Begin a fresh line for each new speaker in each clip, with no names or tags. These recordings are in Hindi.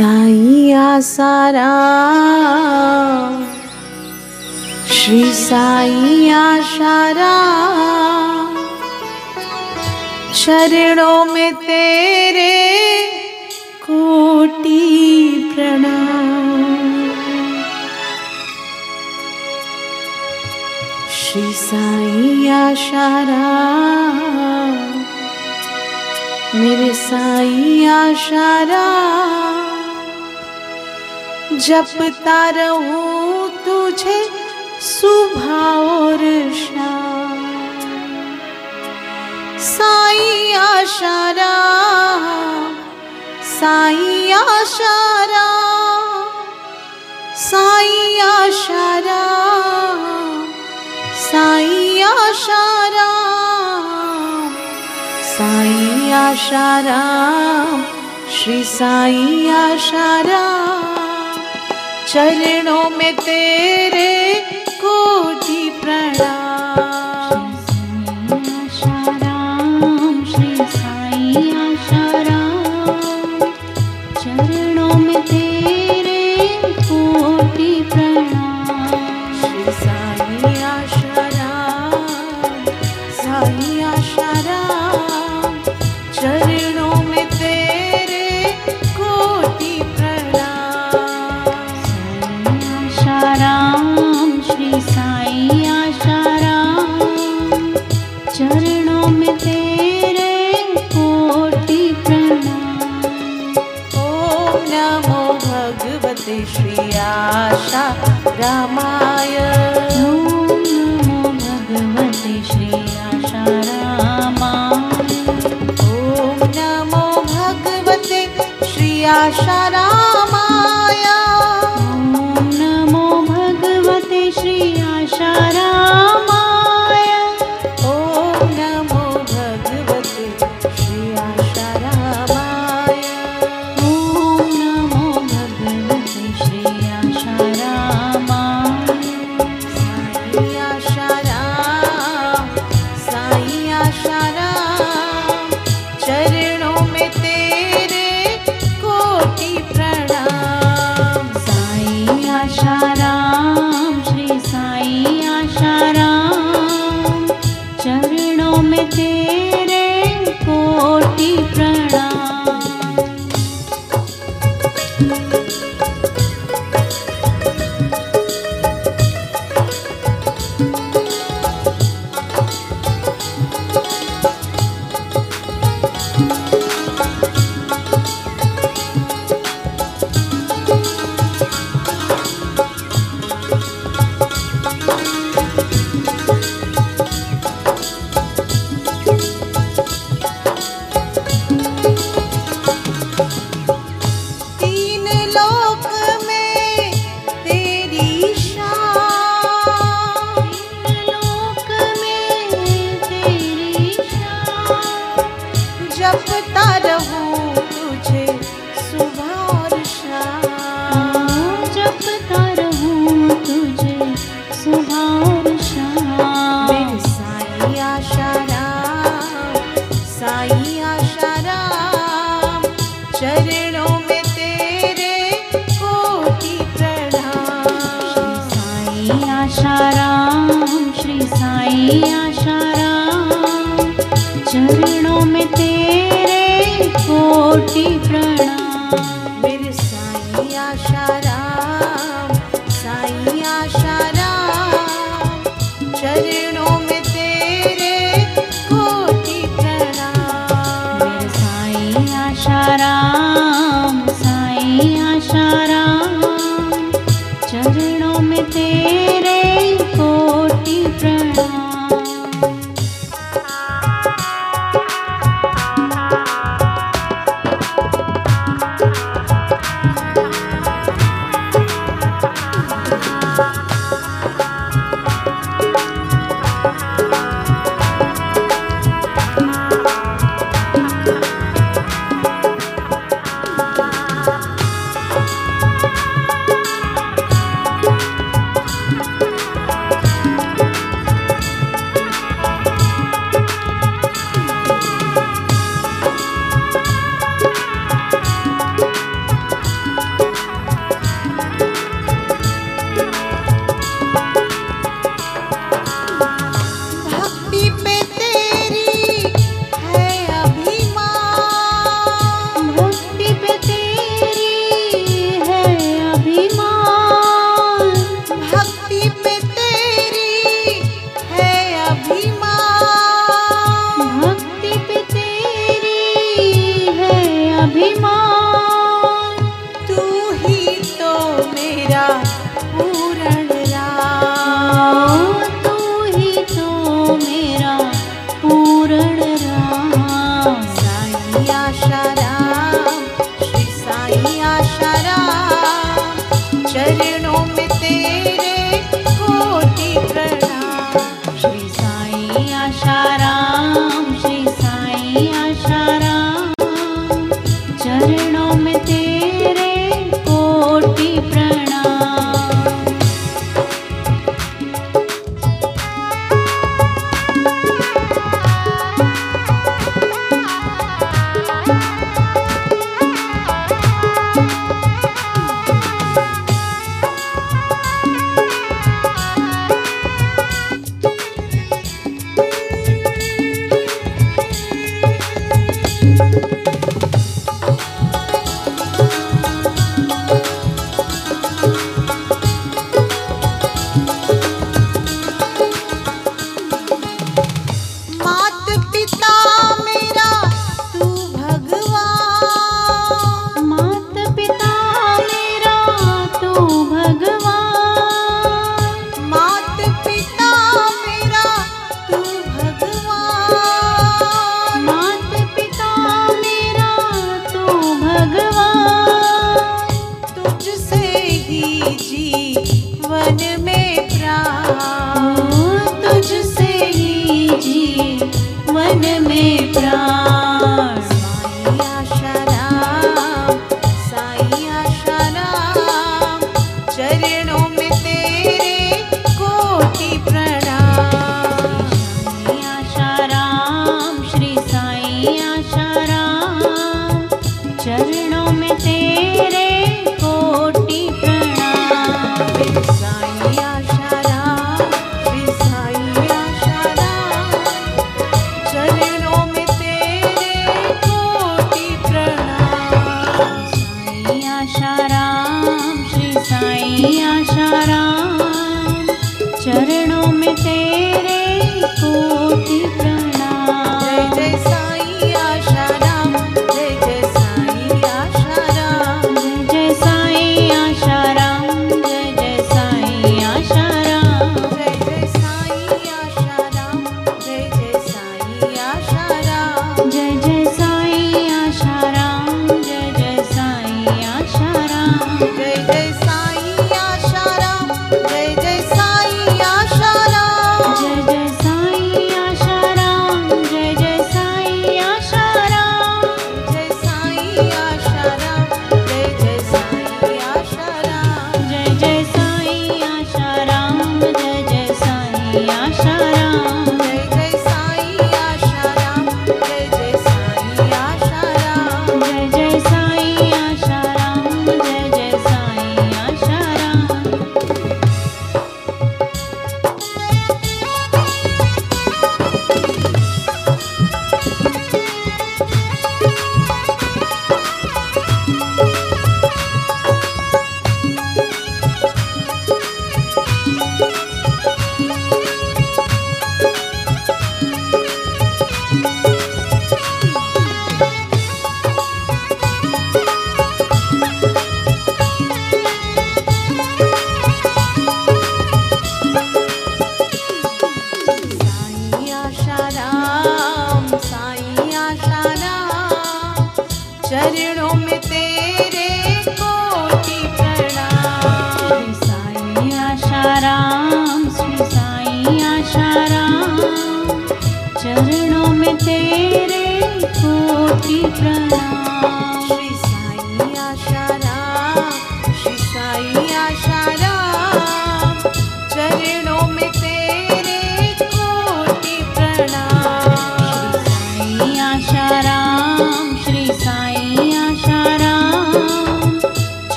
आसारा श्री साई आशारा चरणों में तेरे कोटि प्रणाम। श्री साई आशारा मेरे साई आशारा जपता रहूँ तुझे सुबह और शाम। साई आशारा साई आशारा साई आशारा साई आशारा साई आशारा, श्री साई आशारा। चरणों में तेरे कोटि प्रणाम।
आशाराम श्री साई आशाराम। चरणों में तेरे कोटि प्रणाम।
नमो भगवते श्री आशा रामाय।
नमो भगवते श्री आशारामाय
ॐ नमो भगवते श्री आशा रामाय। गया चरणों में तेरे कोटि प्रणाम।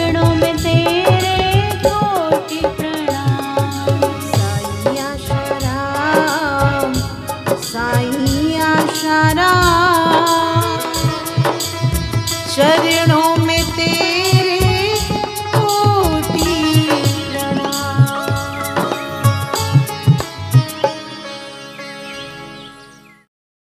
चरणों में